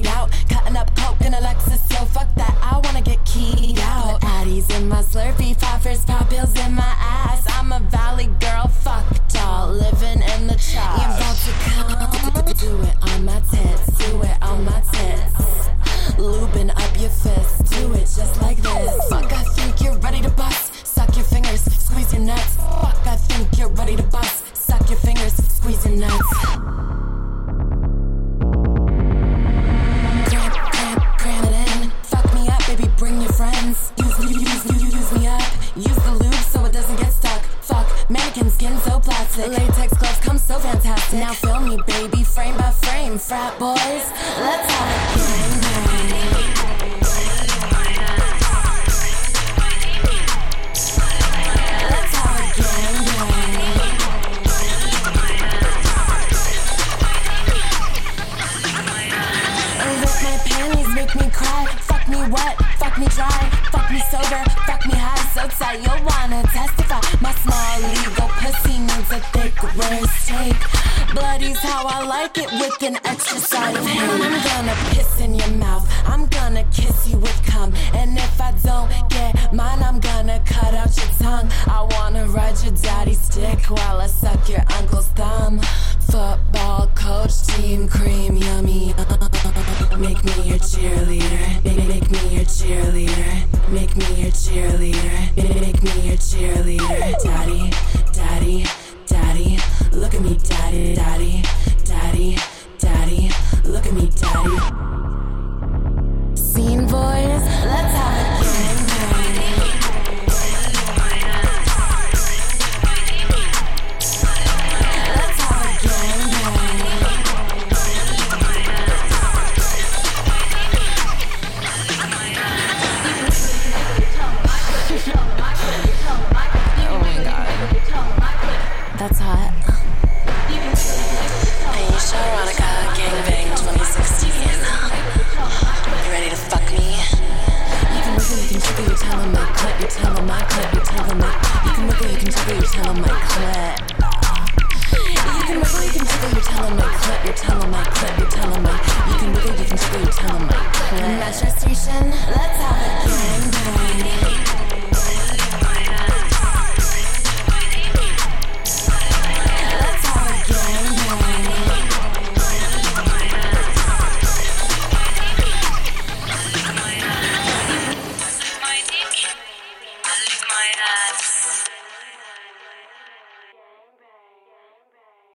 bleed out. Mannequin skin so plastic. Latex gloves come so fantastic. Now feel me, baby, frame by frame. Frat boys, let's have a gang bang. Let's have a gang bang. My panties, make me cry. Fuck me wet, fuck me dry. Fuck me sober, fuck me high. So tight, you'll wanna testify. My it with an extra side of ham. I'm gonna piss in your mouth. I'm gonna kiss you with cum. And if I don't get mine, I'm gonna cut out your tongue. I wanna ride your daddy's dick while I suck your uncle's thumb. Football coach, team cream, yummy. Make me your cheerleader. Make, me your cheerleader. Make me your cheerleader. Make me your cheerleader. Daddy, daddy, daddy. Look at me, daddy, That's hot. Ayesha Erotica Gangbang 2016. You ready to fuck me? You can wiggle, you can jiggle, you tell him my clit, you tell him my clit, you tell him my. You can wiggle, you can jiggle, you tell him my clit. You can wiggle, you can jiggle, you tell him my clit, you tell him my clit, you tell him my. You can wiggle, you can jiggle, you tell him my clit. Metro station, let's have a gang.